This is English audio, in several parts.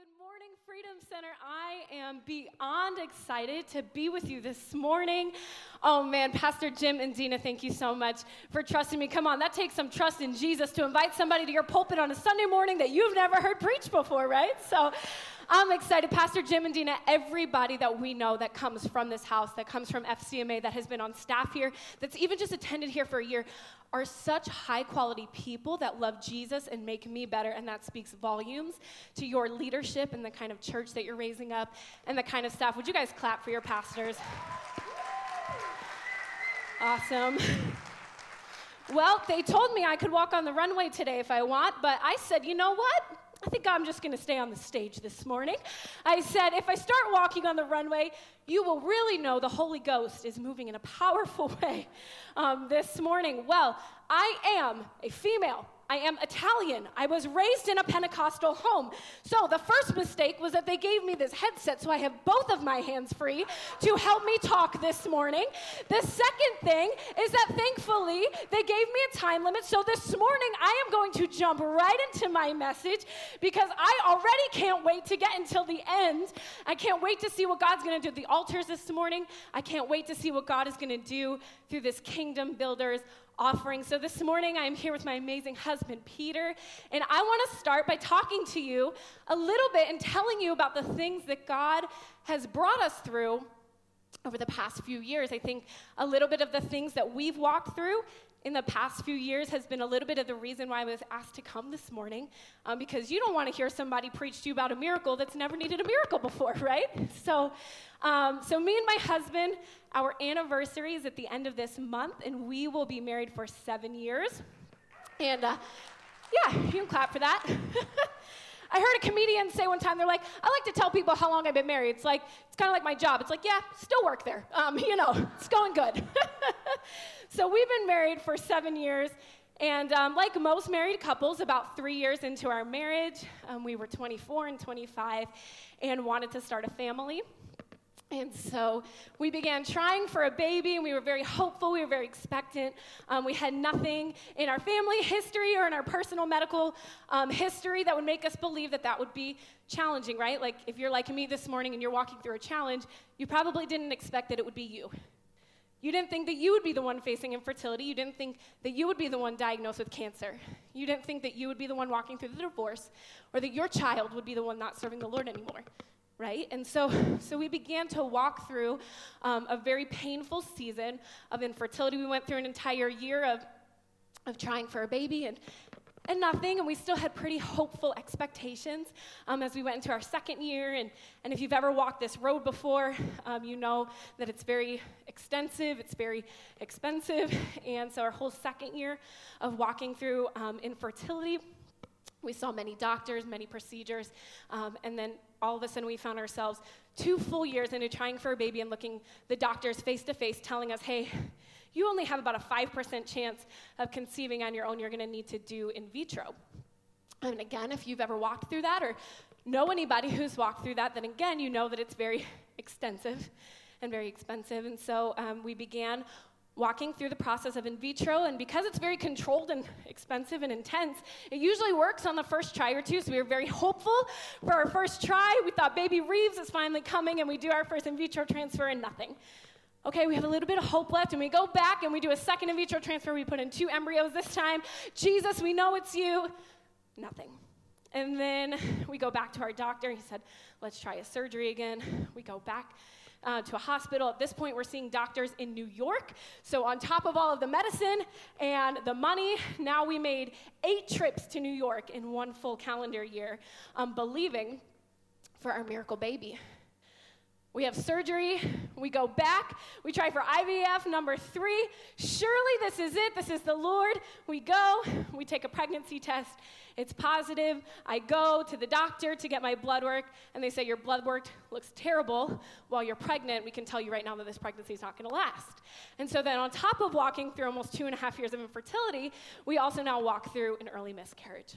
good morning, Freedom Center. I am beyond excited to be with you this morning. Oh man, Pastor Jim and Dina, thank you so much for trusting me. Come on, that takes some trust in Jesus to invite somebody to your pulpit on a Sunday morning that you've never heard preach before, right? So I'm excited. Pastor Jim and Dina, everybody that we know that comes from this house, that comes from FCMA, that has been on staff here, that's even just attended here for a year, are such high quality people that love Jesus and make me better, and that speaks volumes to your leadership and the kind of church that you're raising up and the kind of staff. Would you guys clap for your pastors? Awesome. Well, they told me I could walk on the runway today if I want, but I said, you know what? I think I'm just going to stay on the stage this morning. I said, if I start walking on the runway, you will really know the Holy Ghost is moving in a powerful way um, this morning. Well, I am a female I am Italian. I was raised in a Pentecostal home. So the first mistake was that they gave me this headset so I have both of my hands free to help me talk this morning. The second thing is that thankfully they gave me a time limit. So this morning I am going to jump right into my message because I already can't wait to get until the end. I can't wait to see what God's going to do at the altars this morning. I can't wait to see what God is going to do through this Kingdom Builders offering. So this morning I'm here with my amazing husband, Peter, and I want to start by talking to you a little bit and telling you about the things that God has brought us through over the past few years. I think a little bit of the things that we've walked through in the past few years has been a little bit of the reason why I was asked to come this morning, um, because you don't want to hear somebody preach to you about a miracle that's never needed a miracle before, right? So, um, so me and my husband, our anniversary is at the end of this month, and we will be married for seven years. And uh, yeah, you can clap for that. I heard a comedian say one time, they're like, I like to tell people how long I've been married. It's like, it's kind of like my job. It's like, yeah, still work there. Um, you know, it's going good. so we've been married for seven years. And um, like most married couples, about three years into our marriage, um, we were 24 and 25 and wanted to start a family. And so we began trying for a baby, and we were very hopeful. We were very expectant. Um, we had nothing in our family history or in our personal medical um, history that would make us believe that that would be challenging, right? Like if you're like me this morning and you're walking through a challenge, you probably didn't expect that it would be you. You didn't think that you would be the one facing infertility. You didn't think that you would be the one diagnosed with cancer. You didn't think that you would be the one walking through the divorce or that your child would be the one not serving the Lord anymore right? And so, so we began to walk through um, a very painful season of infertility. We went through an entire year of, of trying for a baby and, and nothing, and we still had pretty hopeful expectations um, as we went into our second year. And, and if you've ever walked this road before, um, you know that it's very extensive, it's very expensive. And so, our whole second year of walking through um, infertility, we saw many doctors, many procedures, um, and then all of a sudden we found ourselves two full years into trying for a baby and looking the doctors face to face telling us, hey, you only have about a 5% chance of conceiving on your own. You're going to need to do in vitro. And again, if you've ever walked through that or know anybody who's walked through that, then again, you know that it's very extensive and very expensive. And so um, we began walking through the process of in vitro, and because it's very controlled and expensive and intense, it usually works on the first try or two. So we were very hopeful for our first try. We thought baby Reeves is finally coming, and we do our first in vitro transfer, and nothing. Okay, we have a little bit of hope left, and we go back and we do a second in vitro transfer. We put in two embryos this time. Jesus, we know it's you. Nothing. And then we go back to our doctor. He said, let's try a surgery again. We go back uh, to a hospital. At this point, we're seeing doctors in New York. So, on top of all of the medicine and the money, now we made eight trips to New York in one full calendar year, um, believing for our miracle baby. We have surgery, we go back, we try for IVF number three. Surely this is it, this is the Lord. We go, we take a pregnancy test, it's positive. I go to the doctor to get my blood work, and they say, Your blood work looks terrible. While you're pregnant, we can tell you right now that this pregnancy is not going to last. And so, then on top of walking through almost two and a half years of infertility, we also now walk through an early miscarriage.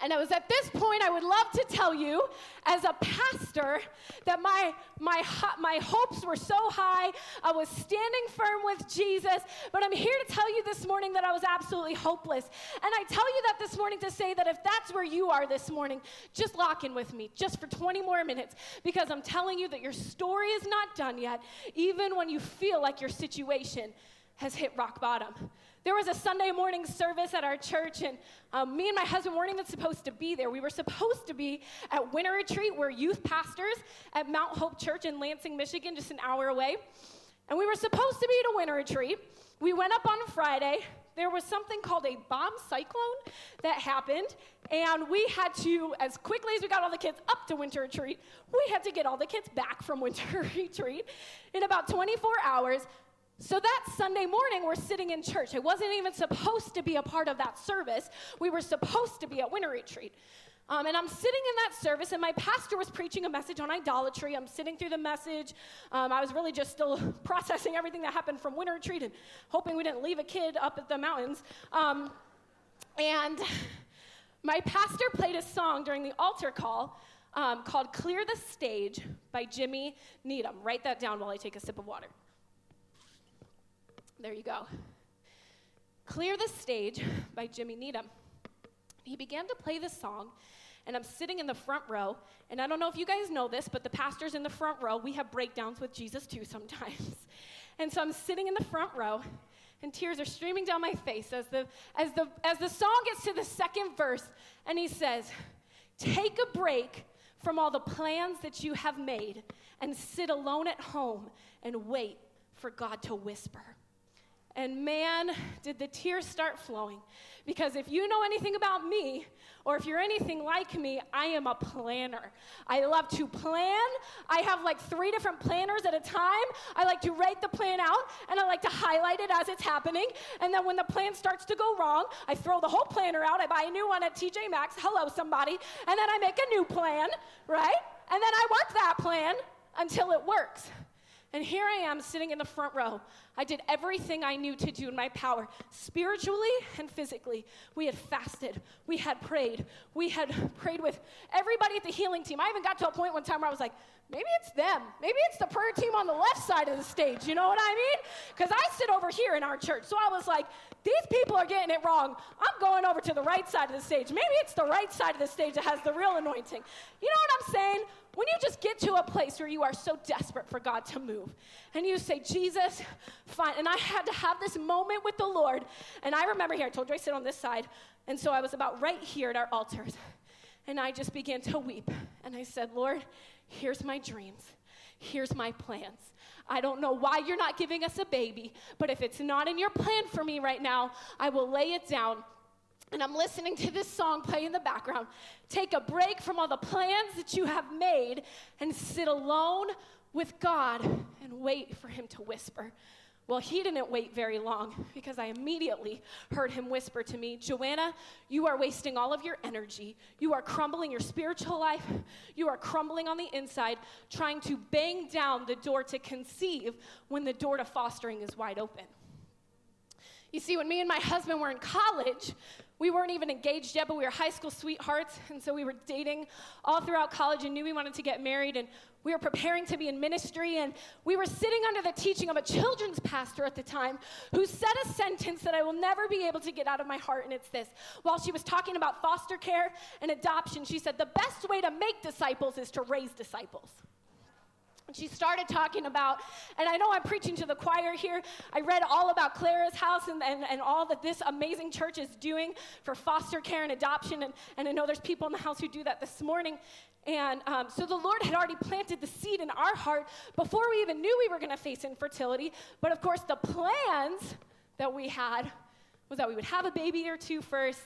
And it was at this point I would love to tell you, as a pastor, that my, my, my hopes were so high. I was standing firm with Jesus. But I'm here to tell you this morning that I was absolutely hopeless. And I tell you that this morning to say that if that's where you are this morning, just lock in with me just for 20 more minutes because I'm telling you that your story is not done yet, even when you feel like your situation has hit rock bottom. There was a Sunday morning service at our church, and um, me and my husband weren't even supposed to be there. We were supposed to be at Winter Retreat. We're youth pastors at Mount Hope Church in Lansing, Michigan, just an hour away. And we were supposed to be at a Winter Retreat. We went up on Friday. There was something called a bomb cyclone that happened, and we had to, as quickly as we got all the kids up to Winter Retreat, we had to get all the kids back from Winter Retreat in about 24 hours so that Sunday morning, we're sitting in church. I wasn't even supposed to be a part of that service. We were supposed to be at winter retreat. Um, and I'm sitting in that service, and my pastor was preaching a message on idolatry. I'm sitting through the message. Um, I was really just still processing everything that happened from winter retreat and hoping we didn't leave a kid up at the mountains. Um, and my pastor played a song during the altar call um, called Clear the Stage by Jimmy Needham. Write that down while I take a sip of water. There you go. Clear the Stage by Jimmy Needham. He began to play this song, and I'm sitting in the front row. And I don't know if you guys know this, but the pastors in the front row, we have breakdowns with Jesus too sometimes. And so I'm sitting in the front row, and tears are streaming down my face as the, as the, as the song gets to the second verse, and he says, Take a break from all the plans that you have made and sit alone at home and wait for God to whisper. And man, did the tears start flowing. Because if you know anything about me, or if you're anything like me, I am a planner. I love to plan. I have like three different planners at a time. I like to write the plan out and I like to highlight it as it's happening. And then when the plan starts to go wrong, I throw the whole planner out. I buy a new one at TJ Maxx. Hello, somebody. And then I make a new plan, right? And then I work that plan until it works. And here I am sitting in the front row. I did everything I knew to do in my power, spiritually and physically. We had fasted, we had prayed, we had prayed with everybody at the healing team. I even got to a point one time where I was like, maybe it's them. Maybe it's the prayer team on the left side of the stage. You know what I mean? Because I sit over here in our church. So I was like, these people are getting it wrong. I'm going over to the right side of the stage. Maybe it's the right side of the stage that has the real anointing. You know what I'm saying? When you just get to a place where you are so desperate for God to move, and you say, Jesus, fine. And I had to have this moment with the Lord. And I remember here, I told you I sit on this side. And so I was about right here at our altars. And I just began to weep. And I said, Lord, here's my dreams, here's my plans. I don't know why you're not giving us a baby, but if it's not in your plan for me right now, I will lay it down and I'm listening to this song play in the background. Take a break from all the plans that you have made and sit alone with God and wait for Him to whisper. Well, he didn't wait very long because I immediately heard him whisper to me, Joanna, you are wasting all of your energy. You are crumbling your spiritual life. You are crumbling on the inside, trying to bang down the door to conceive when the door to fostering is wide open. You see, when me and my husband were in college, we weren't even engaged yet, but we were high school sweethearts. And so we were dating all throughout college and knew we wanted to get married. And we were preparing to be in ministry. And we were sitting under the teaching of a children's pastor at the time who said a sentence that I will never be able to get out of my heart. And it's this While she was talking about foster care and adoption, she said, The best way to make disciples is to raise disciples she started talking about, and I know I'm preaching to the choir here. I read all about Clara's house and, and, and all that this amazing church is doing for foster care and adoption. And, and I know there's people in the house who do that this morning. And um, so the Lord had already planted the seed in our heart before we even knew we were going to face infertility. But of course, the plans that we had was that we would have a baby or two first,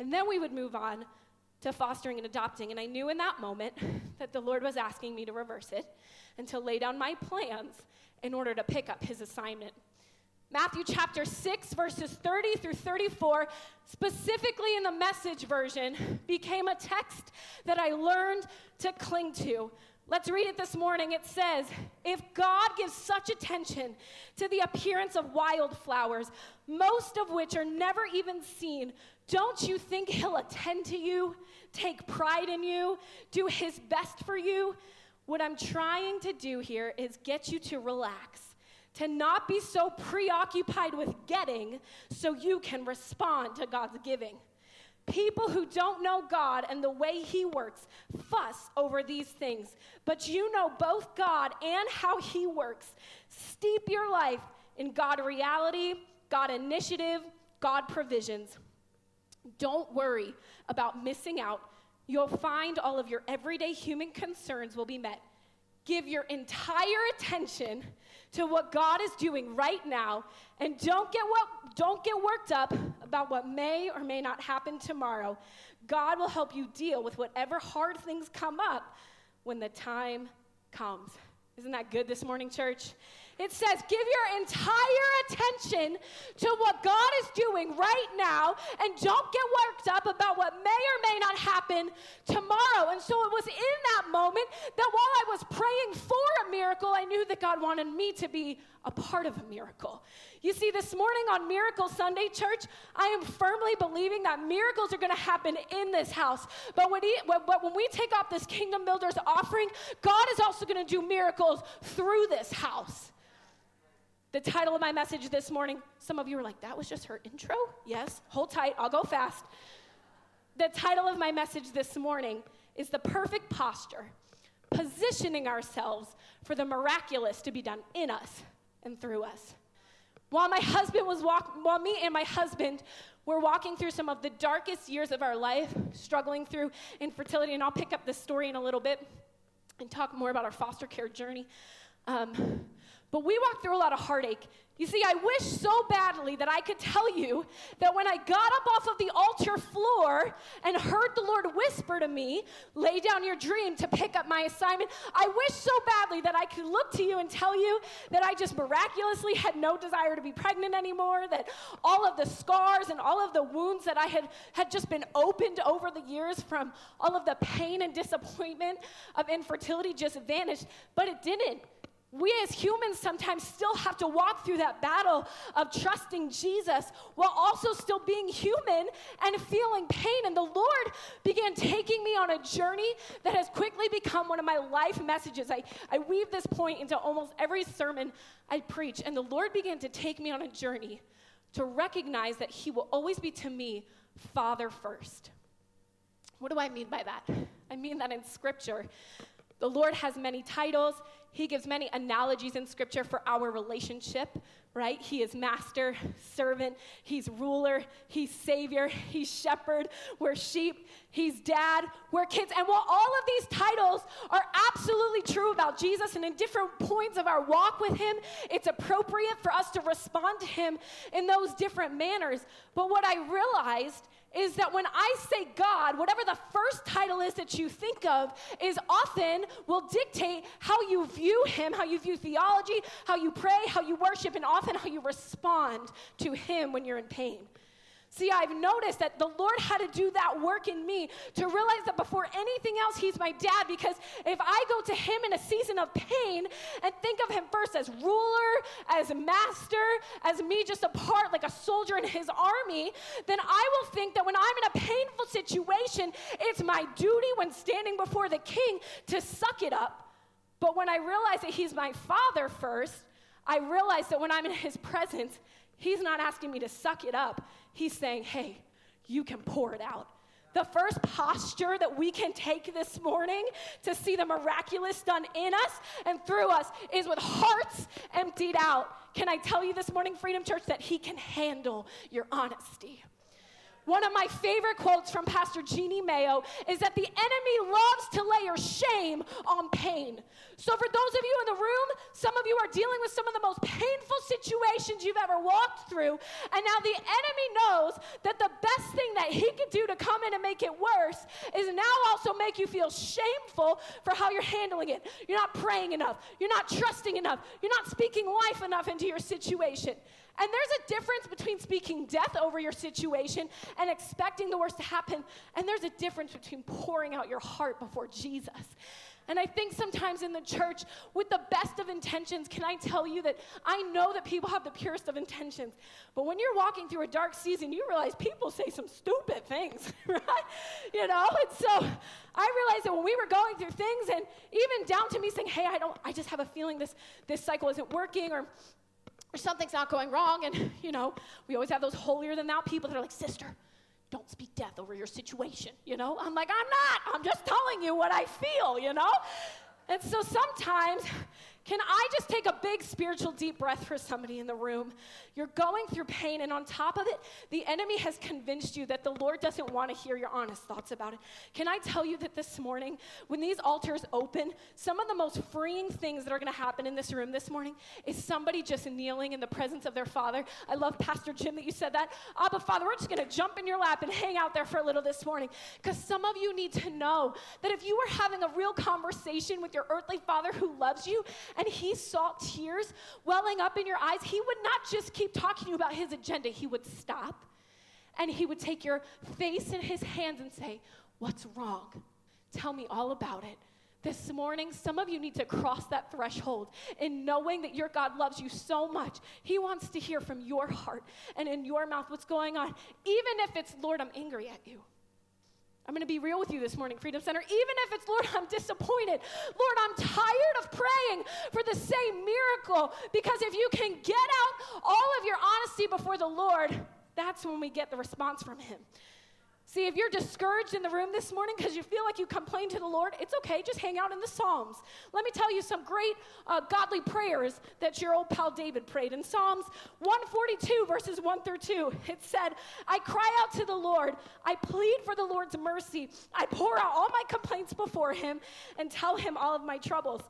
and then we would move on to fostering and adopting. And I knew in that moment that the Lord was asking me to reverse it and to lay down my plans in order to pick up his assignment. Matthew chapter 6, verses 30 through 34, specifically in the message version, became a text that I learned to cling to. Let's read it this morning. It says, If God gives such attention to the appearance of wildflowers, most of which are never even seen, Don't you think He'll attend to you, take pride in you, do His best for you? What I'm trying to do here is get you to relax, to not be so preoccupied with getting so you can respond to God's giving. People who don't know God and the way He works fuss over these things, but you know both God and how He works. Steep your life in God reality, God initiative, God provisions. Don't worry about missing out. You'll find all of your everyday human concerns will be met. Give your entire attention to what God is doing right now and don't get what don't get worked up about what may or may not happen tomorrow. God will help you deal with whatever hard things come up when the time comes. Isn't that good this morning, church? It says, give your entire attention to what God is doing right now and don't get worked up about what may or may not happen tomorrow. And so it was in that moment that while I was praying for a miracle, I knew that God wanted me to be a part of a miracle. You see, this morning on Miracle Sunday, church, I am firmly believing that miracles are going to happen in this house. But when, he, but when we take off this Kingdom Builders offering, God is also going to do miracles through this house. The title of my message this morning, some of you were like, that was just her intro? Yes, hold tight, I'll go fast. The title of my message this morning is The Perfect Posture, positioning ourselves for the miraculous to be done in us and through us. While my husband was walking, while me and my husband were walking through some of the darkest years of our life, struggling through infertility, and I'll pick up this story in a little bit and talk more about our foster care journey. Um, but we walked through a lot of heartache. You see, I wish so badly that I could tell you that when I got up off of the altar floor and heard the Lord whisper to me, lay down your dream to pick up my assignment, I wish so badly that I could look to you and tell you that I just miraculously had no desire to be pregnant anymore, that all of the scars and all of the wounds that I had, had just been opened over the years from all of the pain and disappointment of infertility just vanished, but it didn't we as humans sometimes still have to walk through that battle of trusting Jesus while also still being human and feeling pain. And the Lord began taking me on a journey that has quickly become one of my life messages. I, I weave this point into almost every sermon I preach. And the Lord began to take me on a journey to recognize that He will always be to me Father first. What do I mean by that? I mean that in Scripture, the Lord has many titles. He gives many analogies in scripture for our relationship, right? He is master, servant, he's ruler, he's savior, he's shepherd, we're sheep, he's dad, we're kids. And while all of these titles are absolutely true about Jesus and in different points of our walk with him, it's appropriate for us to respond to him in those different manners. But what I realized is that when I say God, whatever the first title is that you think of, is often will dictate how you view Him, how you view theology, how you pray, how you worship, and often how you respond to Him when you're in pain. See, I've noticed that the Lord had to do that work in me to realize that before anything else, He's my dad. Because if I go to Him in a season of pain and think of Him first as ruler, as master, as me just a part, like a soldier in His army, then I will think that when I'm in a painful situation, it's my duty when standing before the King to suck it up. But when I realize that He's my Father first, I realize that when I'm in His presence, He's not asking me to suck it up. He's saying, hey, you can pour it out. The first posture that we can take this morning to see the miraculous done in us and through us is with hearts emptied out. Can I tell you this morning, Freedom Church, that He can handle your honesty? One of my favorite quotes from Pastor Jeanne Mayo is that the enemy loves to layer shame on pain. So, for those of you in the room, some of you are dealing with some of the most painful situations you've ever walked through, and now the enemy knows that the best thing that he can do to come in and make it worse is now also make you feel shameful for how you're handling it. You're not praying enough, you're not trusting enough, you're not speaking life enough into your situation. And there's a difference between speaking death over your situation and expecting the worst to happen. And there's a difference between pouring out your heart before Jesus. And I think sometimes in the church, with the best of intentions, can I tell you that I know that people have the purest of intentions. But when you're walking through a dark season, you realize people say some stupid things, right? You know? And so I realized that when we were going through things, and even down to me saying, hey, I don't, I just have a feeling this, this cycle isn't working, or, or something's not going wrong. And, you know, we always have those holier than thou people that are like, sister, don't speak death over your situation, you know? I'm like, I'm not. I'm just telling you what I feel, you know? And so sometimes can I just take a big spiritual deep breath for somebody in the room? You're going through pain, and on top of it, the enemy has convinced you that the Lord doesn't want to hear your honest thoughts about it. Can I tell you that this morning, when these altars open, some of the most freeing things that are going to happen in this room this morning is somebody just kneeling in the presence of their Father. I love Pastor Jim that you said that. Abba, Father, we're just going to jump in your lap and hang out there for a little this morning because some of you need to know that if you were having a real conversation with your earthly Father who loves you, and he saw tears welling up in your eyes, he would not just keep talking to you about his agenda, he would stop and he would take your face in his hands and say, What's wrong? Tell me all about it. This morning, some of you need to cross that threshold in knowing that your God loves you so much. He wants to hear from your heart and in your mouth what's going on, even if it's, Lord, I'm angry at you. I'm going to be real with you this morning, Freedom Center. Even if it's, Lord, I'm disappointed. Lord, I'm tired of praying for the same miracle because if you can get out all of your honesty before the Lord, that's when we get the response from Him. See, if you're discouraged in the room this morning because you feel like you complain to the Lord, it's okay. Just hang out in the Psalms. Let me tell you some great uh, godly prayers that your old pal David prayed. In Psalms 142, verses 1 through 2, it said, I cry out to the Lord. I plead for the Lord's mercy. I pour out all my complaints before him and tell him all of my troubles.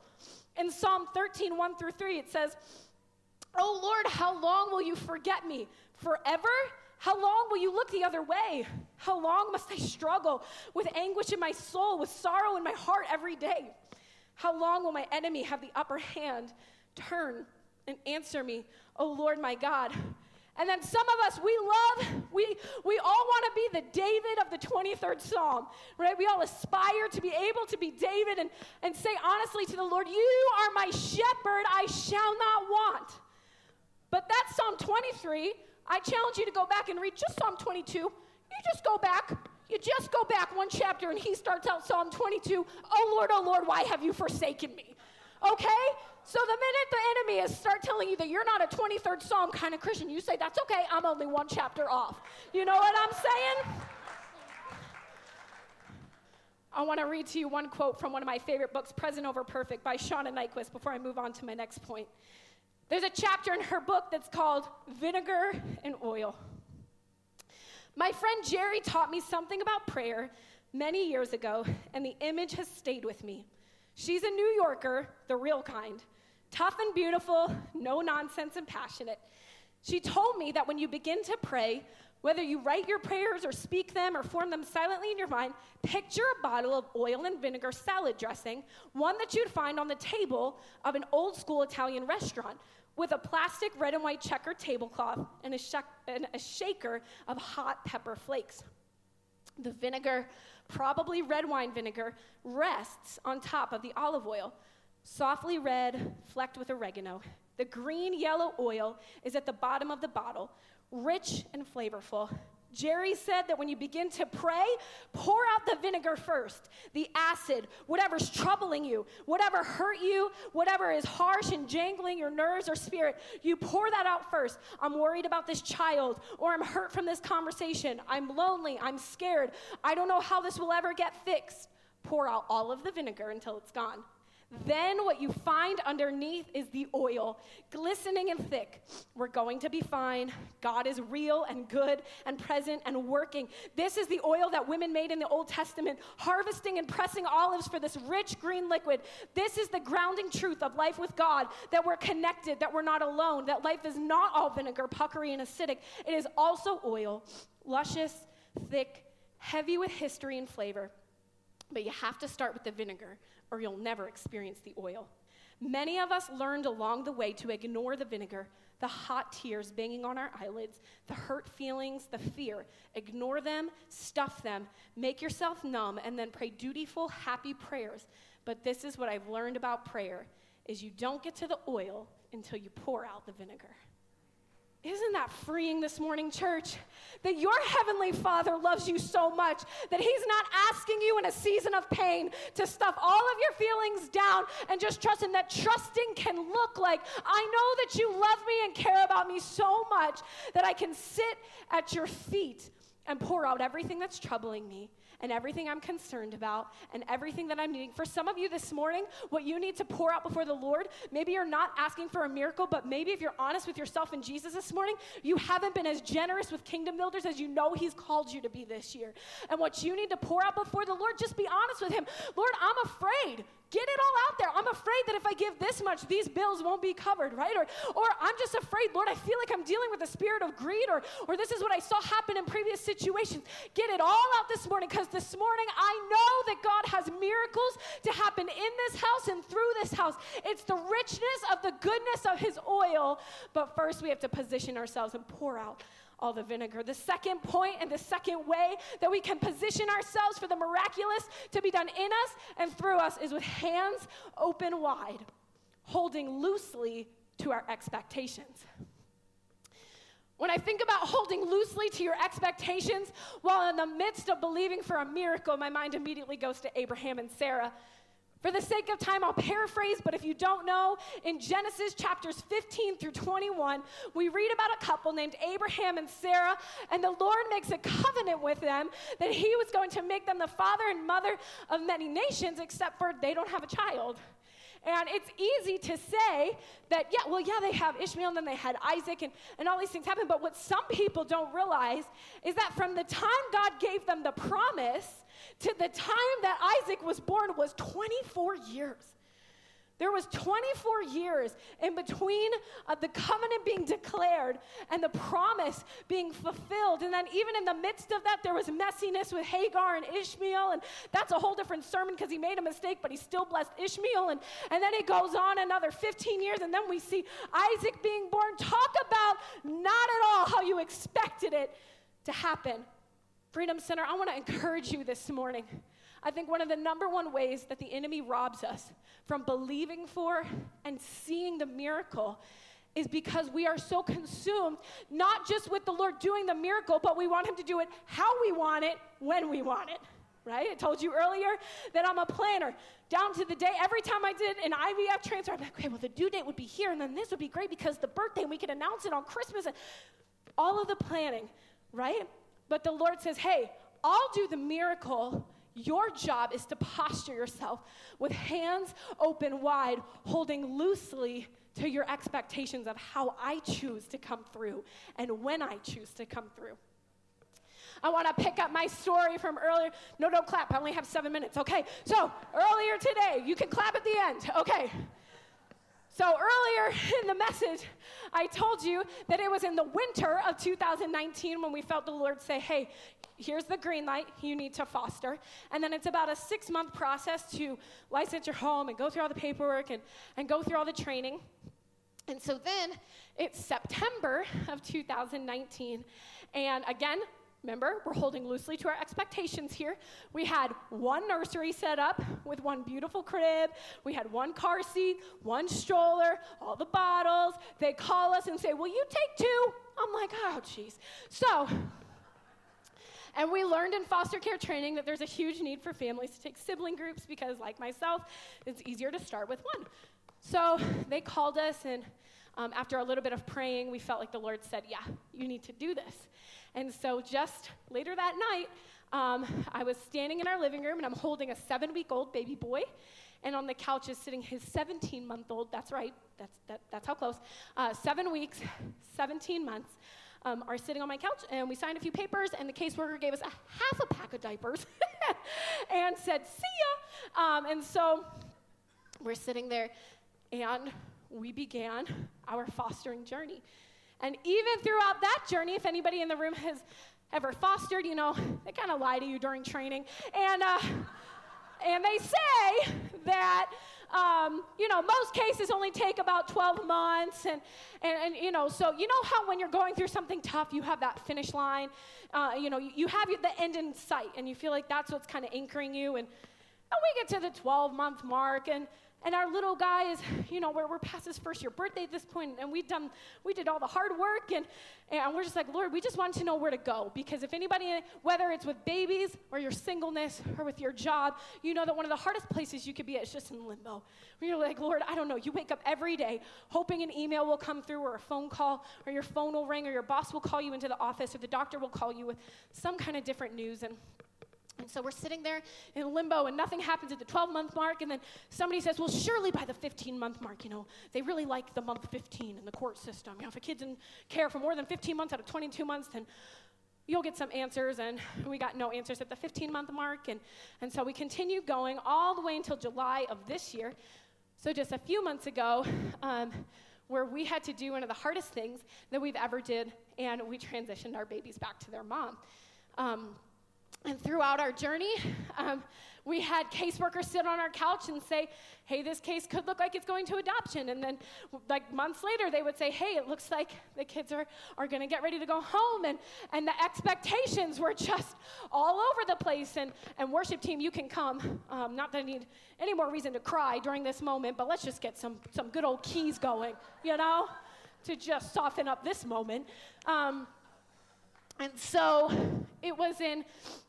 In Psalm 13, 1 through 3, it says, Oh Lord, how long will you forget me? Forever? How long will you look the other way? How long must I struggle with anguish in my soul, with sorrow in my heart every day? How long will my enemy have the upper hand? Turn and answer me, O Lord my God. And then some of us, we love, we, we all want to be the David of the 23rd Psalm, right? We all aspire to be able to be David and, and say honestly to the Lord, You are my shepherd, I shall not want. But that's Psalm 23 I challenge you to go back and read just Psalm 22. You just go back. You just go back one chapter and he starts out Psalm 22. Oh Lord, oh Lord, why have you forsaken me? Okay? So the minute the enemy is start telling you that you're not a 23rd Psalm kind of Christian, you say, that's okay, I'm only one chapter off. You know what I'm saying? I want to read to you one quote from one of my favorite books, Present Over Perfect by Shauna Niequist, before I move on to my next point. There's a chapter in her book that's called Vinegar and Oil. My friend Jerry taught me something about prayer many years ago, and the image has stayed with me. She's a New Yorker, the real kind, tough and beautiful, no nonsense and passionate. She told me that when you begin to pray, whether you write your prayers or speak them or form them silently in your mind, picture a bottle of oil and vinegar salad dressing, one that you'd find on the table of an old school Italian restaurant with a plastic red and white checker tablecloth and a, sh- and a shaker of hot pepper flakes. The vinegar, probably red wine vinegar, rests on top of the olive oil, softly red, flecked with oregano. The green yellow oil is at the bottom of the bottle, rich and flavorful, Jerry said that when you begin to pray, pour out the vinegar first, the acid, whatever's troubling you, whatever hurt you, whatever is harsh and jangling your nerves or spirit, you pour that out first. I'm worried about this child, or I'm hurt from this conversation. I'm lonely. I'm scared. I don't know how this will ever get fixed. Pour out all of the vinegar until it's gone. Then what you find underneath is the oil, glistening and thick. We're going to be fine. God is real and good and present and working. This is the oil that women made in the Old Testament, harvesting and pressing olives for this rich green liquid. This is the grounding truth of life with God that we're connected, that we're not alone, that life is not all vinegar, puckery, and acidic. It is also oil, luscious, thick, heavy with history and flavor. But you have to start with the vinegar or you'll never experience the oil. Many of us learned along the way to ignore the vinegar, the hot tears banging on our eyelids, the hurt feelings, the fear. Ignore them, stuff them, make yourself numb, and then pray dutiful, happy prayers. But this is what I've learned about prayer is you don't get to the oil until you pour out the vinegar. Isn't that freeing this morning, church? That your heavenly Father loves you so much that He's not asking you in a season of pain to stuff all of your feelings down and just trusting that trusting can look like, I know that you love me and care about me so much that I can sit at your feet and pour out everything that's troubling me and everything I'm concerned about and everything that I'm needing. For some of you this morning, what you need to pour out before the Lord, maybe you're not asking for a miracle, but maybe if you're honest with yourself and Jesus this morning, you haven't been as generous with kingdom builders as you know He's called you to be this year. And what you need to pour out before the Lord, just be honest with Him. Lord, I'm afraid. Get it all out there. I'm afraid that if I give this much, these bills won't be covered, right? Or, or I'm just afraid, Lord, I feel like I'm dealing with a spirit of greed, or, or this is what I saw happen in previous situations. Get it all out this morning because this morning I know that God has miracles to happen in this house and through this house. It's the richness of the goodness of His oil. But first, we have to position ourselves and pour out all the vinegar. The second point and the second way that we can position ourselves for the miraculous to be done in us and through us is with hands open wide, holding loosely to our expectations. When I think about holding loosely to your expectations while in the midst of believing for a miracle, my mind immediately goes to Abraham and Sarah. For the sake of time, I'll paraphrase, but if you don't know, in Genesis chapters 15 through 21, we read about a couple named Abraham and Sarah, and the Lord makes a covenant with them that He was going to make them the father and mother of many nations, except for they don't have a child. And it's easy to say that, yeah, well, yeah, they have Ishmael and then they had Isaac and, and all these things happen. But what some people don't realize is that from the time God gave them the promise to the time that Isaac was born was 24 years. There was 24 years in between uh, the covenant being declared and the promise being fulfilled. And then, even in the midst of that, there was messiness with Hagar and Ishmael. And that's a whole different sermon because he made a mistake, but he still blessed Ishmael. And, and then it goes on another 15 years. And then we see Isaac being born. Talk about not at all how you expected it to happen. Freedom Center, I want to encourage you this morning. I think one of the number one ways that the enemy robs us from believing for and seeing the miracle is because we are so consumed, not just with the Lord doing the miracle, but we want Him to do it how we want it, when we want it. Right? I told you earlier that I'm a planner. Down to the day, every time I did an IVF transfer, I'm like, okay, well, the due date would be here, and then this would be great because the birthday, and we could announce it on Christmas, and all of the planning, right? But the Lord says, hey, I'll do the miracle. Your job is to posture yourself with hands open wide, holding loosely to your expectations of how I choose to come through and when I choose to come through. I want to pick up my story from earlier. No, don't clap. I only have seven minutes. Okay. So earlier today, you can clap at the end. Okay. So, earlier in the message, I told you that it was in the winter of 2019 when we felt the Lord say, Hey, here's the green light, you need to foster. And then it's about a six month process to license your home and go through all the paperwork and, and go through all the training. And so then it's September of 2019. And again, Remember, we're holding loosely to our expectations here. We had one nursery set up with one beautiful crib. We had one car seat, one stroller, all the bottles. They call us and say, Will you take two? I'm like, Oh, jeez. So, and we learned in foster care training that there's a huge need for families to take sibling groups because, like myself, it's easier to start with one. So they called us, and um, after a little bit of praying, we felt like the Lord said, Yeah, you need to do this. And so just later that night, um, I was standing in our living room and I'm holding a seven week old baby boy. And on the couch is sitting his 17 month old, that's right, that's, that, that's how close, uh, seven weeks, 17 months, um, are sitting on my couch. And we signed a few papers, and the caseworker gave us a half a pack of diapers and said, See ya. Um, and so we're sitting there, and we began our fostering journey. And even throughout that journey, if anybody in the room has ever fostered, you know, they kind of lie to you during training. And, uh, and they say that um, you know, most cases only take about 12 months. And, and, and, you know, so you know how when you're going through something tough, you have that finish line. Uh, you know, you, you have the end in sight, and you feel like that's what's kind of anchoring you. And, and we get to the 12 month mark, and and our little guy is, you know, we're, we're past his first year birthday at this point, and we've done, we did all the hard work, and, and we're just like, Lord, we just want to know where to go. Because if anybody, whether it's with babies or your singleness or with your job, you know that one of the hardest places you could be is just in limbo. Where you're like, Lord, I don't know. You wake up every day hoping an email will come through, or a phone call, or your phone will ring, or your boss will call you into the office, or the doctor will call you with some kind of different news. And and so we're sitting there in limbo and nothing happens at the 12 month mark. And then somebody says, well, surely by the 15 month mark, you know, they really like the month 15 in the court system. You know, if a kid didn't care for more than 15 months out of 22 months, then you'll get some answers. And we got no answers at the 15 month mark. And, and so we continued going all the way until July of this year. So just a few months ago, um, where we had to do one of the hardest things that we've ever did, and we transitioned our babies back to their mom. Um, and throughout our journey, um, we had caseworkers sit on our couch and say, hey, this case could look like it's going to adoption. And then, like months later, they would say, hey, it looks like the kids are, are going to get ready to go home. And, and the expectations were just all over the place. And, and worship team, you can come. Um, not that I need any more reason to cry during this moment, but let's just get some, some good old keys going, you know, to just soften up this moment. Um, and so it was in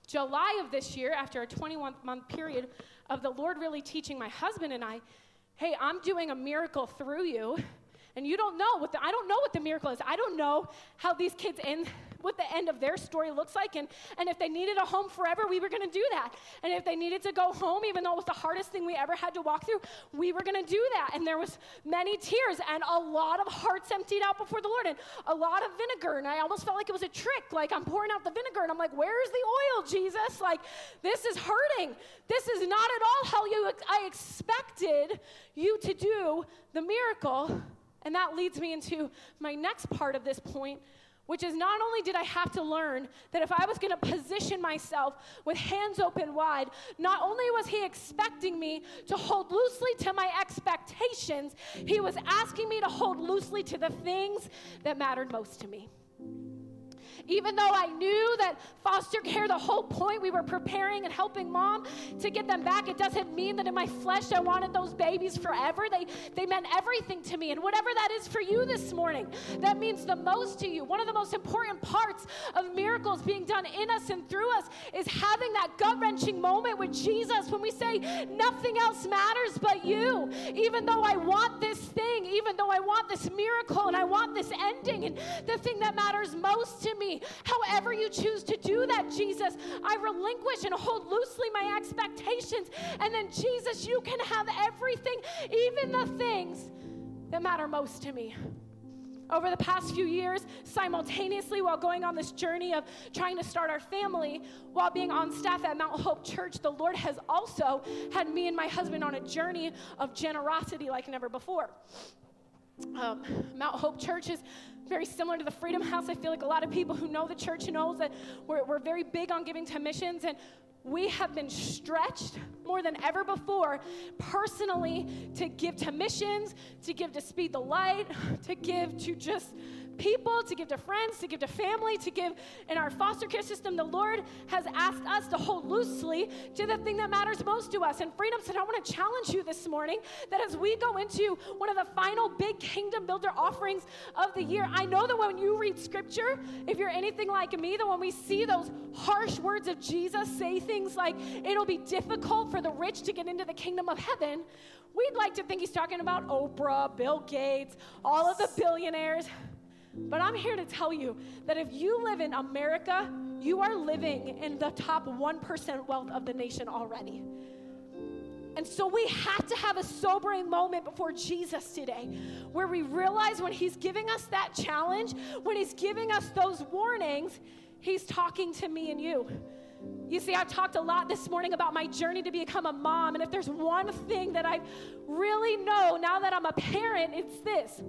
July of this year, after a 21 month period of the Lord really teaching my husband and I, hey, I'm doing a miracle through you. And you don't know what the, I don't know what the miracle is. I don't know how these kids end what the end of their story looks like. And, and if they needed a home forever, we were going to do that. And if they needed to go home, even though it was the hardest thing we ever had to walk through, we were going to do that. And there was many tears and a lot of hearts emptied out before the Lord and a lot of vinegar. And I almost felt like it was a trick. Like I'm pouring out the vinegar and I'm like, where's the oil, Jesus? Like this is hurting. This is not at all how you, I expected you to do the miracle. And that leads me into my next part of this point, which is not only did I have to learn that if I was going to position myself with hands open wide, not only was he expecting me to hold loosely to my expectations, he was asking me to hold loosely to the things that mattered most to me. Even though I knew that foster care, the whole point, we were preparing and helping mom to get them back, it doesn't mean that in my flesh I wanted those babies forever. They, they meant everything to me. And whatever that is for you this morning, that means the most to you. One of the most important parts of miracles being done in us and through us is having that gut wrenching moment with Jesus when we say, Nothing else matters but you. Even though I want this thing, even though I want this miracle and I want this ending, and the thing that matters most to me However, you choose to do that, Jesus, I relinquish and hold loosely my expectations. And then, Jesus, you can have everything, even the things that matter most to me over the past few years, simultaneously while going on this journey of trying to start our family, while being on staff at Mount Hope Church, the Lord has also had me and my husband on a journey of generosity like never before. Um, Mount Hope Church is very similar to the Freedom House. I feel like a lot of people who know the church knows that we're, we're very big on giving to missions, and we have been stretched more than ever before personally to give to missions, to give to Speed the Light, to give to just people, to give to friends, to give to family, to give in our foster care system. The Lord has asked us to hold loosely to the thing that matters most to us. And Freedom said, I want to challenge you this morning that as we go into one of the final big kingdom builder offerings of the year, I know that when you read scripture, if you're anything like me, that when we see those harsh words of Jesus say things like, it'll be difficult for the rich to get into the kingdom of heaven, we'd like to think he's talking about Oprah, Bill Gates, all of the billionaires. But I'm here to tell you that if you live in America, you are living in the top 1% wealth of the nation already. And so we have to have a sobering moment before Jesus today where we realize when He's giving us that challenge, when He's giving us those warnings, He's talking to me and you. You see, I've talked a lot this morning about my journey to become a mom. And if there's one thing that I really know now that I'm a parent, it's this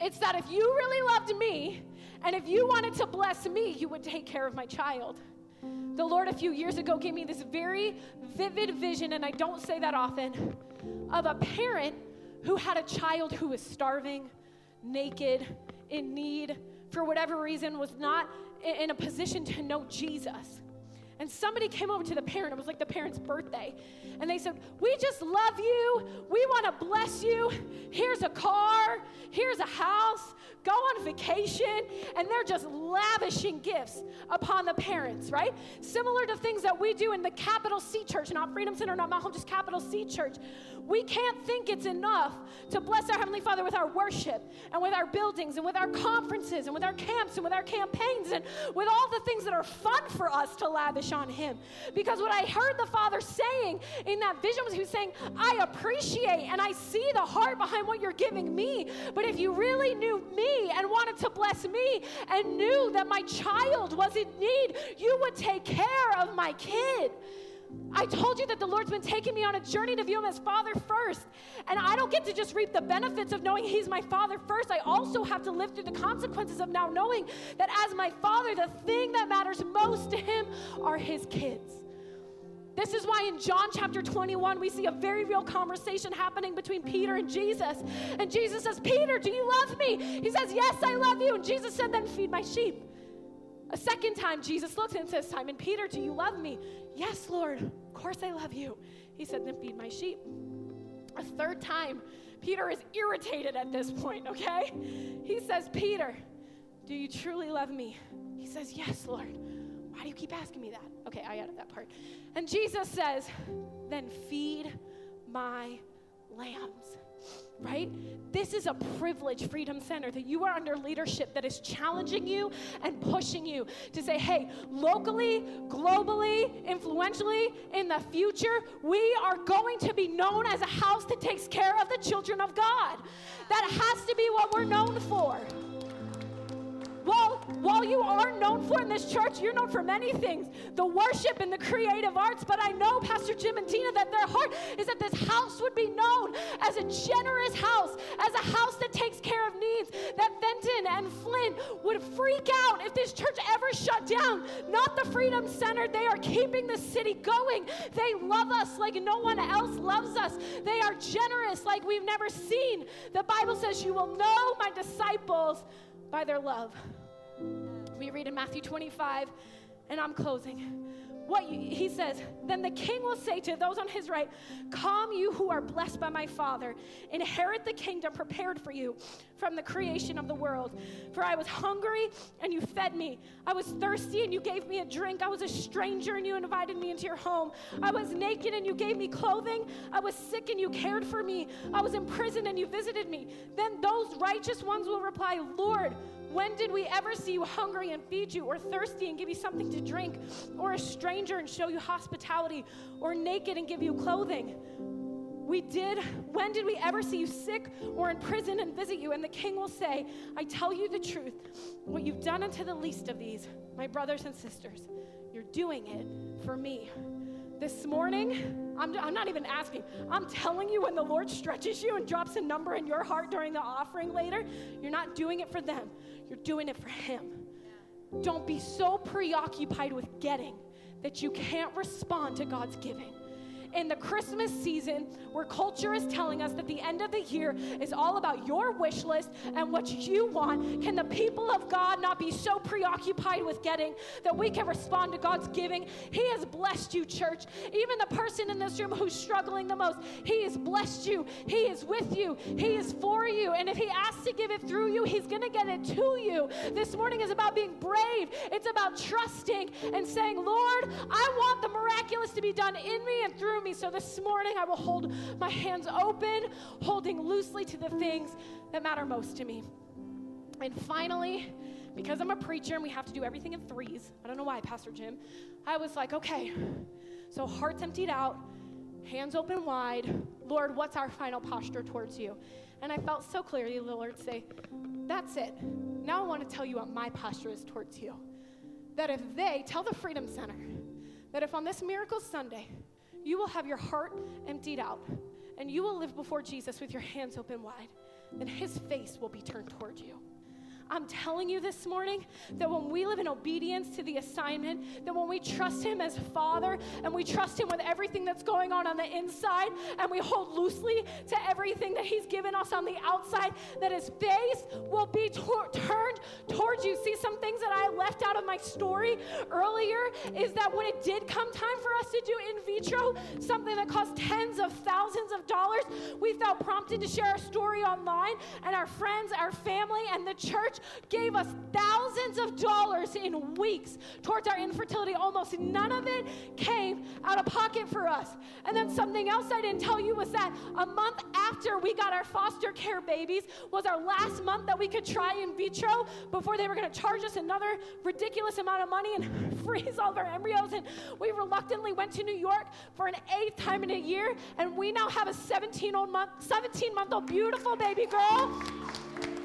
it's that if you really loved me and if you wanted to bless me, you would take care of my child. the Lord a few years ago gave me this very vivid vision, and I don't say that often, of a parent who had a child who was starving, naked, in need, for whatever reason, was not in a position to know Jesus. And somebody came over to the parent, it was like the parent's birthday, and they said, We just love you. We want to bless you. Here's a car, here's a house, go on vacation. And they're just lavishing gifts upon the parents, right? Similar to things that we do in the capital C church, not Freedom Center, not my home, just capital C church. We can't think it's enough to bless our Heavenly Father with our worship and with our buildings and with our conferences and with our camps and with our campaigns and with all the things that are fun for us to lavish on Him. Because what I heard the Father saying in that vision was He was saying, I appreciate and I see the heart behind what you're giving me. But if you really knew me and wanted to bless me and knew that my child was in need, you would take care of my kid. I told you that the Lord's been taking me on a journey to view Him as Father first. And I don't get to just reap the benefits of knowing He's my Father first. I also have to live through the consequences of now knowing that as my Father, the thing that matters most to Him are His kids. This is why in John chapter 21, we see a very real conversation happening between Peter and Jesus. And Jesus says, Peter, do you love me? He says, Yes, I love you. And Jesus said, Then feed my sheep. A second time, Jesus looks and says, Simon Peter, do you love me? Yes, Lord, of course I love you. He said, Then feed my sheep. A third time, Peter is irritated at this point, okay? He says, Peter, do you truly love me? He says, Yes, Lord. Why do you keep asking me that? Okay, I added that part. And Jesus says, Then feed my lambs right? This is a privilege, Freedom Center, that you are under leadership that is challenging you and pushing you to say, hey, locally, globally, influentially, in the future, we are going to be known as a house that takes care of the children of God. That has to be what we're known for. While, while you are known for in this church, you're known for many things the worship and the creative arts. But I know, Pastor Jim and Tina, that their heart is that this house would be known as a generous house, as a house that takes care of needs. That Fenton and Flint would freak out if this church ever shut down. Not the Freedom Center. They are keeping the city going. They love us like no one else loves us. They are generous like we've never seen. The Bible says, You will know my disciples by their love. We read in Matthew 25, and I'm closing. What he says, then the king will say to those on his right, Come, you who are blessed by my Father, inherit the kingdom prepared for you from the creation of the world. For I was hungry, and you fed me. I was thirsty, and you gave me a drink. I was a stranger, and you invited me into your home. I was naked, and you gave me clothing. I was sick, and you cared for me. I was in prison, and you visited me. Then those righteous ones will reply, Lord, when did we ever see you hungry and feed you, or thirsty and give you something to drink, or a stranger and show you hospitality, or naked and give you clothing? We did. When did we ever see you sick or in prison and visit you? And the king will say, I tell you the truth. What you've done unto the least of these, my brothers and sisters, you're doing it for me. This morning, I'm, I'm not even asking. I'm telling you, when the Lord stretches you and drops a number in your heart during the offering later, you're not doing it for them, you're doing it for Him. Don't be so preoccupied with getting that you can't respond to God's giving in the Christmas season where culture is telling us that the end of the year is all about your wish list and what you want, can the people of God not be so preoccupied with getting that we can respond to God's giving? He has blessed you, church. Even the person in this room who's struggling the most, He has blessed you. He is with you. He is for you. And if He asks to give it through you, He's going to get it to you. This morning is about being brave, it's about trusting and saying, Lord, I want the miraculous to be done in me and through me. So this morning, I will hold my hands open, holding loosely to the things that matter most to me. And finally, because I'm a preacher and we have to do everything in threes, I don't know why, Pastor Jim, I was like, okay, so hearts emptied out, hands open wide. Lord, what's our final posture towards you? And I felt so clearly the Lord say, That's it. Now I want to tell you what my posture is towards you. That if they, tell the Freedom Center, that if on this Miracle Sunday, you will have your heart emptied out and you will live before Jesus with your hands open wide, and his face will be turned toward you. I'm telling you this morning that when we live in obedience to the assignment, that when we trust Him as Father and we trust Him with everything that's going on on the inside and we hold loosely to everything that He's given us on the outside, that His face will be tor- turned towards you. See, some things that I left out of my story earlier is that when it did come time for us to do in vitro, something that cost tens of thousands of dollars, we felt prompted to share our story online, and our friends, our family, and the church gave us thousands of dollars in weeks towards our infertility. Almost none of it came out of pocket for us. And then something else I didn't tell you was that a month after we got our foster care babies was our last month that we could try in vitro before they were going to charge us another ridiculous amount of money and freeze all of our embryos. And we reluctantly went to New York for an eighth time in a year, and we now have a 17 month 17 month old beautiful baby girl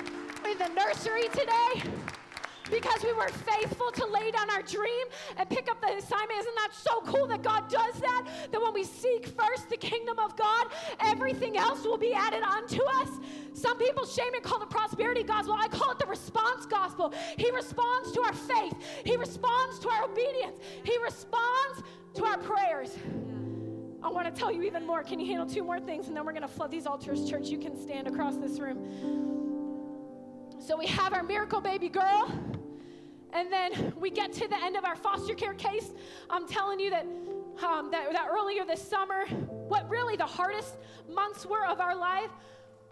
in the nursery today because we were faithful to lay down our dream and pick up the assignment. Isn't that so cool that God does that? That when we seek first the kingdom of God, everything else will be added unto us. Some people shame and call the prosperity gospel. I call it the response gospel. He responds to our faith, He responds to our obedience, He responds to our prayers. I want to tell you even more. Can you handle two more things? And then we're going to flood these altars, church. You can stand across this room. So we have our miracle baby girl. And then we get to the end of our foster care case. I'm telling you that, um, that, that earlier this summer, what really the hardest months were of our life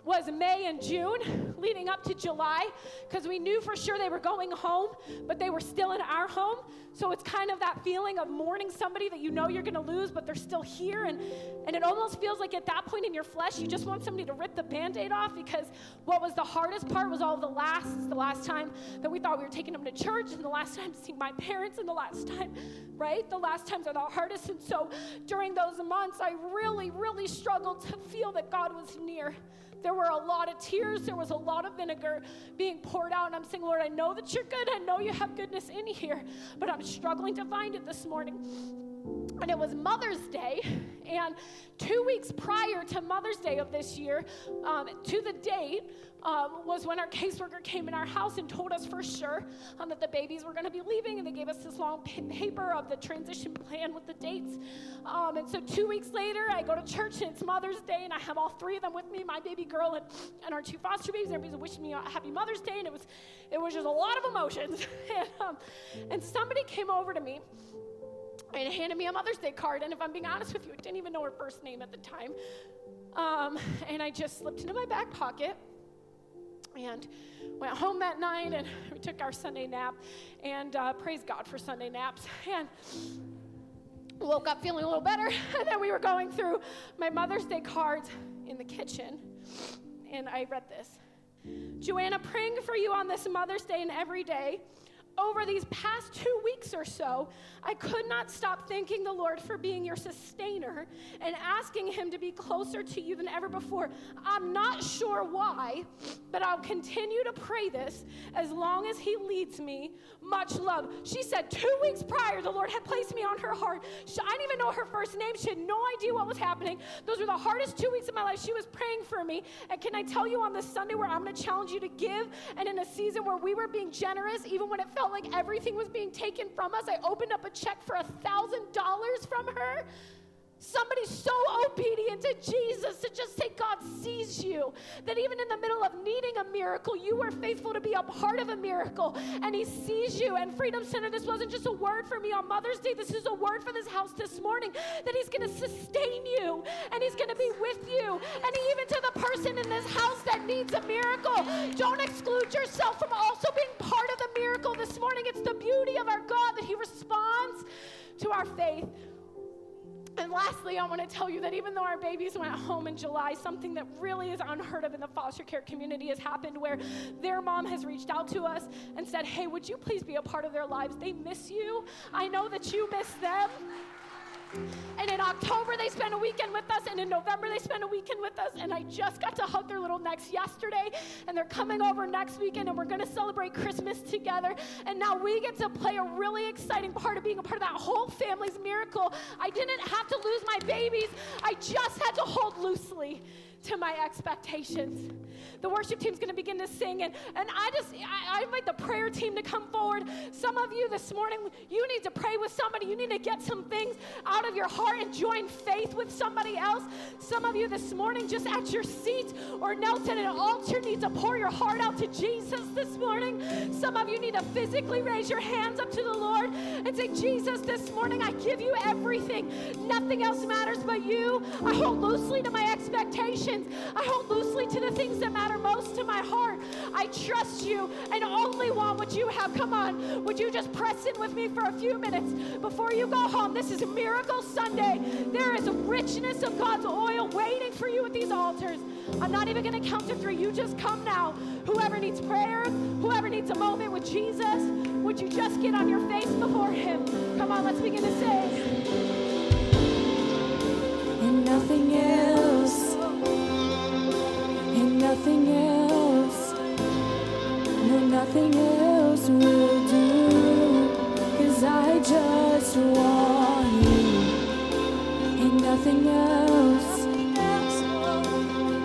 was May and June leading up to July because we knew for sure they were going home, but they were still in our home. So it's kind of that feeling of mourning somebody that you know you're going to lose, but they're still here. And, and it almost feels like at that point in your flesh, you just want somebody to rip the band aid off because what was the hardest part was all the last, the last time that we thought we were taking them to church, and the last time to see my parents, and the last time, right? The last times are the hardest. And so during those months, I really, really struggled to feel that God was near. There were a lot of tears. There was a lot of vinegar being poured out. And I'm saying, Lord, I know that you're good. I know you have goodness in here, but I'm struggling to find it this morning. And it was Mother's Day. And two weeks prior to Mother's Day of this year, um, to the date, um, was when our caseworker came in our house and told us for sure um, that the babies were going to be leaving, and they gave us this long paper of the transition plan with the dates. Um, and so two weeks later, I go to church, and it's Mother's Day, and I have all three of them with me, my baby girl and, and our two foster babies. Everybody's wishing me a happy Mother's Day, and it was, it was just a lot of emotions. and, um, and somebody came over to me and handed me a Mother's Day card. And if I'm being honest with you, I didn't even know her first name at the time. Um, and I just slipped into my back pocket and went home that night and we took our Sunday nap and uh, praise God for Sunday naps. And woke up feeling a little better. and then we were going through my Mother's Day cards in the kitchen and I read this Joanna, praying for you on this Mother's Day and every day over these past two weeks or so, I could not stop thanking the Lord for being your sustainer and asking Him to be closer to you than ever before. I'm not sure why, but I'll continue to pray this as long as He leads me. Much love. She said two weeks prior, the Lord had placed me on her heart. She, I didn't even know her first name. She had no idea what was happening. Those were the hardest two weeks of my life. She was praying for me. And can I tell you on this Sunday where I'm going to challenge you to give, and in a season where we were being generous, even when it felt felt like everything was being taken from us. I opened up a check for a $1,000 from her. Somebody so obedient to Jesus to just say, God sees you. That even in the middle of needing a miracle, you were faithful to be a part of a miracle. And He sees you. And Freedom Center, this wasn't just a word for me on Mother's Day. This is a word for this house this morning that He's going to sustain you and He's going to be with you. And even to the person in this house that needs a miracle, don't exclude yourself from also being part of the miracle this morning. It's the beauty of our God that He responds to our faith. And lastly, I want to tell you that even though our babies went home in July, something that really is unheard of in the foster care community has happened where their mom has reached out to us and said, Hey, would you please be a part of their lives? They miss you. I know that you miss them. And in October, they spent a weekend with us. And in November, they spent a weekend with us. And I just got to hug their little necks yesterday. And they're coming over next weekend, and we're going to celebrate Christmas together. And now we get to play a really exciting part of being a part of that whole family's miracle. I didn't have to lose my babies, I just had to hold loosely to my expectations. The worship team's going to begin to sing. And, and I just, I, I invite the prayer team to come forward. Some of you this morning, you need to pray with somebody. You need to get some things out of your heart and join faith with somebody else. Some of you this morning, just at your seat or knelt at an altar, need to pour your heart out to Jesus this morning. Some of you need to physically raise your hands up to the Lord and say, Jesus, this morning I give you everything. Nothing else matters but you. I hold loosely to my expectations. I hold loosely to the things that matter most to my heart. I trust you and only want what you have. Come on, would you just press in with me for a few minutes before you go home? This is Miracle Sunday. There is a richness of God's oil waiting for you at these altars. I'm not even going to count to three. You just come now. Whoever needs prayer, whoever needs a moment with Jesus, would you just get on your face before Him? Come on, let's begin to sing. And nothing else, nothing else, no, nothing else will do. Cause I just want you, and nothing else,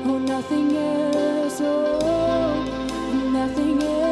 oh, nothing else, oh, nothing else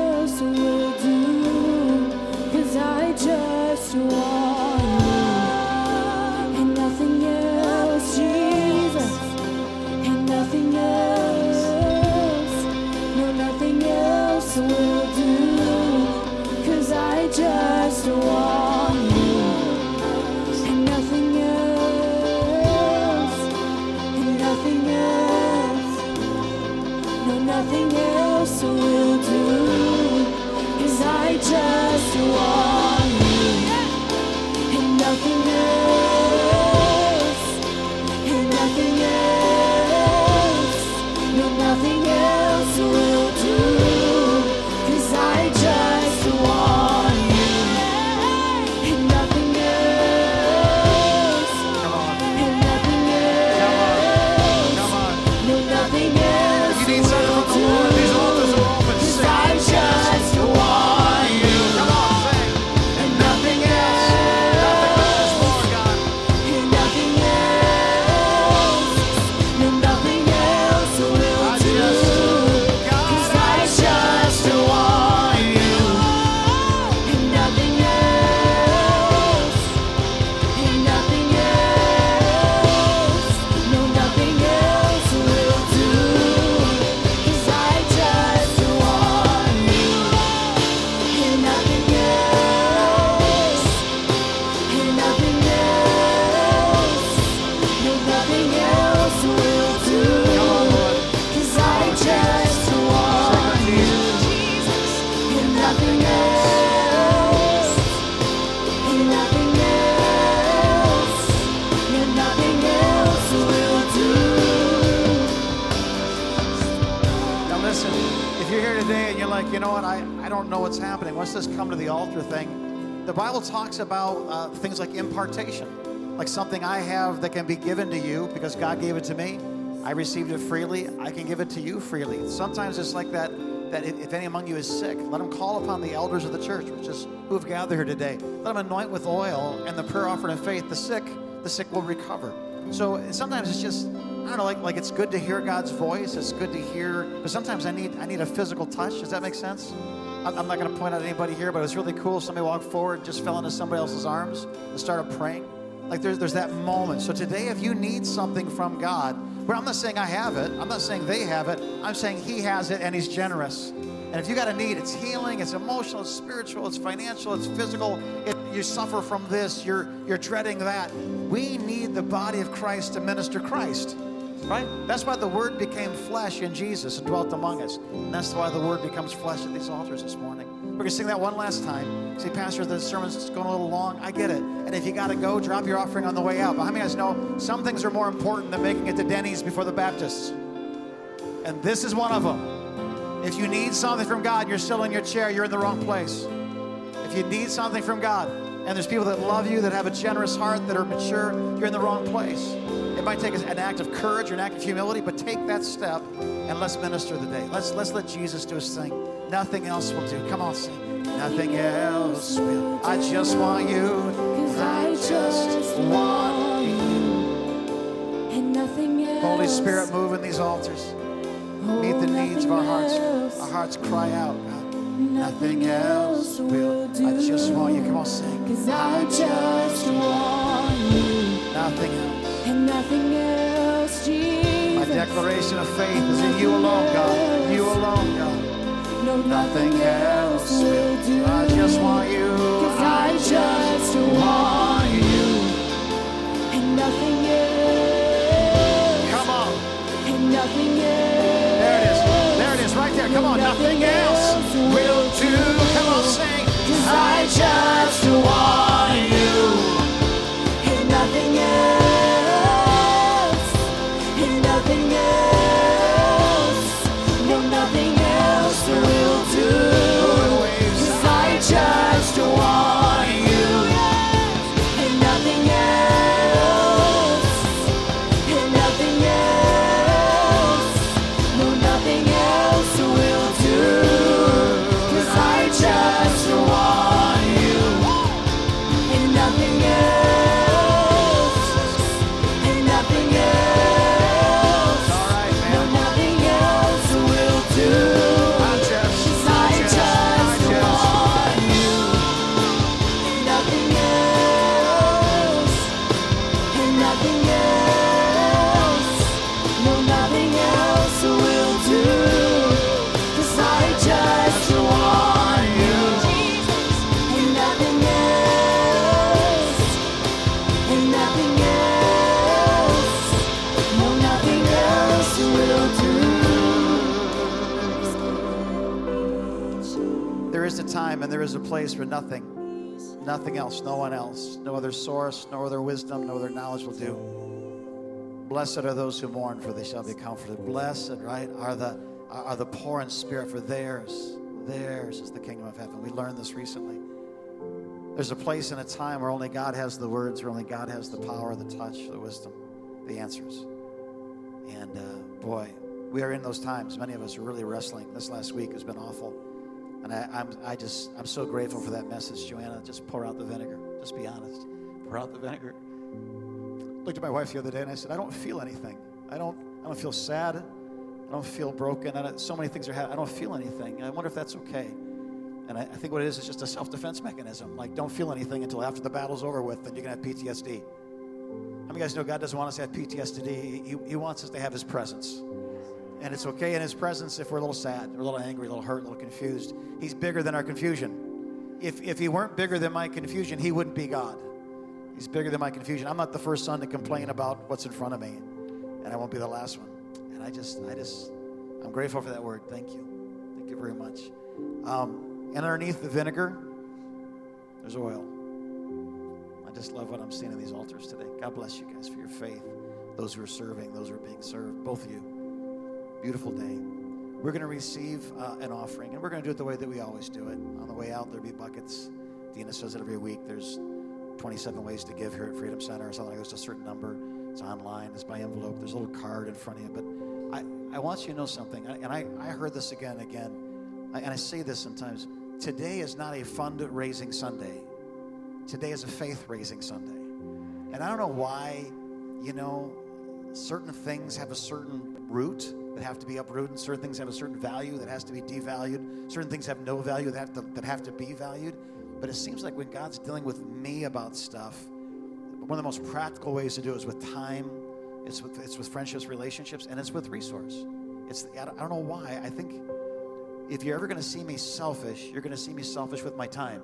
you know what, I, I don't know what's happening. Let's come to the altar thing. The Bible talks about uh, things like impartation, like something I have that can be given to you because God gave it to me. I received it freely. I can give it to you freely. Sometimes it's like that. That if any among you is sick, let him call upon the elders of the church, which is who have gathered here today. Let him anoint with oil and the prayer offered in faith the sick. The sick will recover. So sometimes it's just I don't know, like like it's good to hear God's voice. It's good to hear, but sometimes I need I need a physical touch. Does that make sense? I'm, I'm not going to point out anybody here, but it was really cool. Somebody walked forward, just fell into somebody else's arms, and started praying. Like there's there's that moment. So today, if you need something from God, well, I'm not saying I have it. I'm not saying they have it. I'm saying He has it, and He's generous. And if you got a need, it's healing, it's emotional, it's spiritual, it's financial, it's physical. You suffer from this, you're you're dreading that. We need the body of Christ to minister Christ. Right? That's why the Word became flesh in Jesus and dwelt among us. And that's why the Word becomes flesh at these altars this morning. We're going to sing that one last time. See, Pastor, the sermon's going a little long. I get it. And if you got to go, drop your offering on the way out. But how many of you guys know some things are more important than making it to Denny's before the Baptists? And this is one of them. If you need something from God, you're still in your chair, you're in the wrong place. If you need something from God, and there's people that love you, that have a generous heart, that are mature, you're in the wrong place. It might take an act of courage or an act of humility, but take that step and let's minister the day. Let's let's let Jesus do his thing. Nothing else will do. Come on, sing. Nothing else will. I just want you. Cause I just want you. And nothing else. Holy Spirit, move in these altars. meet the oh, needs of our hearts. Our hearts cry out. Nothing else will. Do. I just want you. Come on, sing. Cause I just want you Nothing else. and nothing else, Jesus. My declaration of faith is in you alone, God. You alone, God. No, Nothing else will do. I just want you. Cause I just want you and nothing else. Come on. And nothing else. There. Come on. Nothing else will do. Come on, sing. I just want you and nothing else. And nothing else. No, nothing else will do. Is a place for nothing. Nothing else, no one else, no other source, no other wisdom, no other knowledge will do. Blessed are those who mourn, for they shall be comforted. Blessed, right, are the are the poor in spirit, for theirs, theirs is the kingdom of heaven. We learned this recently. There's a place and a time where only God has the words, where only God has the power, the touch, the wisdom, the answers. And uh, boy, we are in those times. Many of us are really wrestling. This last week has been awful. And I, I'm, I just, I'm so grateful for that message, Joanna. Just pour out the vinegar. Just be honest. Pour out the vinegar. Looked at my wife the other day and I said, I don't feel anything. I don't, I don't feel sad. I don't feel broken. I don't, so many things are happening. I don't feel anything. I wonder if that's okay. And I, I think what it is is just a self-defense mechanism. Like, don't feel anything until after the battle's over with, then you can have PTSD. How many guys know God doesn't want us to have PTSD? He, he wants us to have His presence. And it's okay in His presence if we're a little sad, or a little angry, a little hurt, a little confused. He's bigger than our confusion. If, if He weren't bigger than my confusion, He wouldn't be God. He's bigger than my confusion. I'm not the first son to complain about what's in front of me, and I won't be the last one. And I just, I just, I'm grateful for that word. Thank you. Thank you very much. Um, and underneath the vinegar, there's oil. I just love what I'm seeing in these altars today. God bless you guys for your faith. Those who are serving, those who are being served, both of you. Beautiful day. We're going to receive uh, an offering, and we're going to do it the way that we always do it. On the way out, there'll be buckets. Dina says it every week. There's 27 ways to give here at Freedom Center or something like that. There's a certain number. It's online. It's by envelope. There's a little card in front of you. But I, I want you to know something. And I, I heard this again and again. And I say this sometimes. Today is not a fundraising Sunday. Today is a faith raising Sunday. And I don't know why, you know, certain things have a certain root that have to be uprooted, certain things have a certain value that has to be devalued, certain things have no value that have to, that have to be valued. But it seems like when God's dealing with me about stuff, one of the most practical ways to do it is with time, it's with, it's with friendships, relationships, and it's with resource. It's, I don't know why. I think if you're ever going to see me selfish, you're going to see me selfish with my time,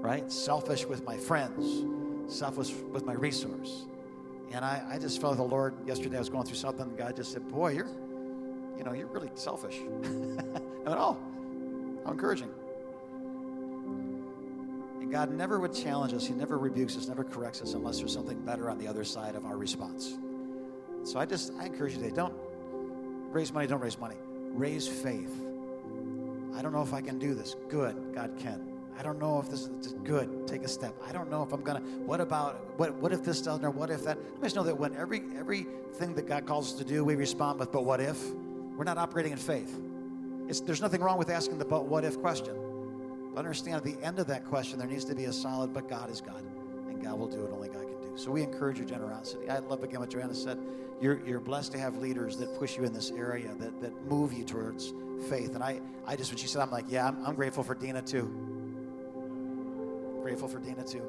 right? Selfish with my friends, selfish with my resource. And I, I just felt the Lord yesterday. I was going through something. And God just said, "Boy, you're, you know, you're really selfish." I went, "Oh, how encouraging." And God never would challenge us. He never rebukes us, never corrects us unless there's something better on the other side of our response. So I just I encourage you today. Don't raise money. Don't raise money. Raise faith. I don't know if I can do this. Good, God can. I don't know if this is good. Take a step. I don't know if I'm gonna. What about what? What if this doesn't? Or what if that? Let me just know that when every everything that God calls us to do, we respond with "But what if?" We're not operating in faith. It's, there's nothing wrong with asking the "But what if?" question. But understand at the end of that question, there needs to be a solid "But God is God, and God will do what only God can do." So we encourage your generosity. I love again what Joanna said. You're, you're blessed to have leaders that push you in this area, that, that move you towards faith. And I, I just, when she said, I'm like, yeah, I'm, I'm grateful for Dina too. Grateful for Dina too.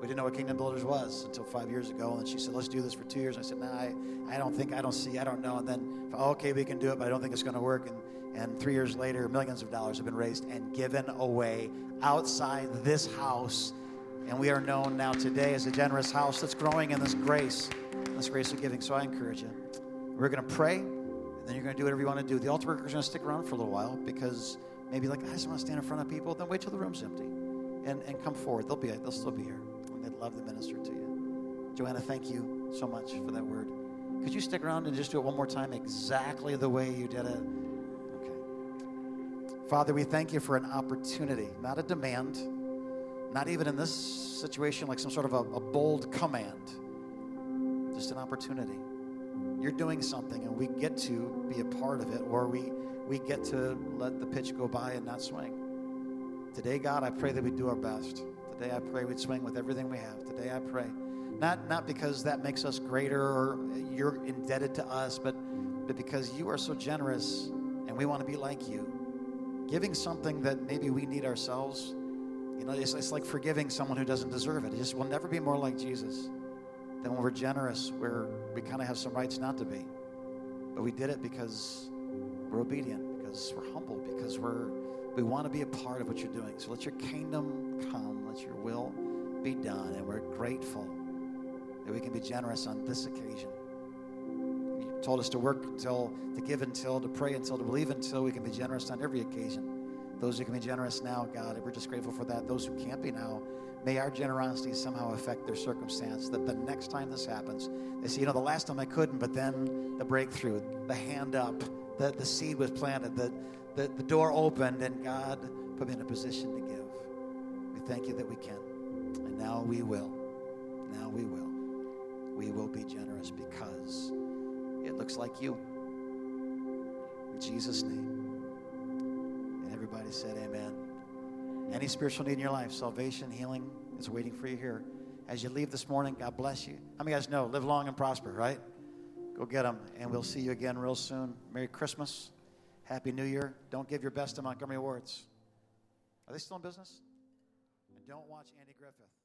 We didn't know what Kingdom Builders was until five years ago. And she said, let's do this for two years. I said, nah, I, I don't think, I don't see, I don't know. And then, okay, we can do it, but I don't think it's going to work. And, and three years later, millions of dollars have been raised and given away outside this house. And we are known now today as a generous house that's growing in this grace, this grace of giving. So I encourage you. We're going to pray, and then you're going to do whatever you want to do. The altar workers are going to stick around for a little while because maybe like, I just want to stand in front of people. Then wait till the room's empty and, and come forward. They'll be they'll still be here and they'd love to minister to you. Joanna, thank you so much for that word. Could you stick around and just do it one more time exactly the way you did it? Okay. Father, we thank you for an opportunity, not a demand, not even in this situation like some sort of a, a bold command, just an opportunity. You're doing something and we get to be a part of it, or we, we get to let the pitch go by and not swing. Today, God, I pray that we do our best. Today, I pray we'd swing with everything we have. Today, I pray. Not, not because that makes us greater or you're indebted to us, but, but because you are so generous and we want to be like you. Giving something that maybe we need ourselves, you know, it's, it's like forgiving someone who doesn't deserve it. It just will never be more like Jesus than when we're generous, where we kind of have some rights not to be. But we did it because we're obedient, because we're humble, because we're we want to be a part of what you're doing. So let your kingdom come, your will be done, and we're grateful that we can be generous on this occasion. You told us to work until, to give until, to pray until, to believe until. We can be generous on every occasion. Those who can be generous now, God, we're just grateful for that. Those who can't be now, may our generosity somehow affect their circumstance. That the next time this happens, they say, you know, the last time I couldn't, but then the breakthrough, the hand up, the, the seed was planted, the, the, the door opened, and God put me in a position to give. We thank you that we can. And now we will. Now we will. We will be generous because it looks like you. In Jesus' name. And everybody said, Amen. Any spiritual need in your life, salvation, healing is waiting for you here. As you leave this morning, God bless you. How many guys know? Live long and prosper, right? Go get them, and we'll see you again real soon. Merry Christmas. Happy New Year. Don't give your best to Montgomery Wards. Are they still in business? Don't watch Andy Griffith.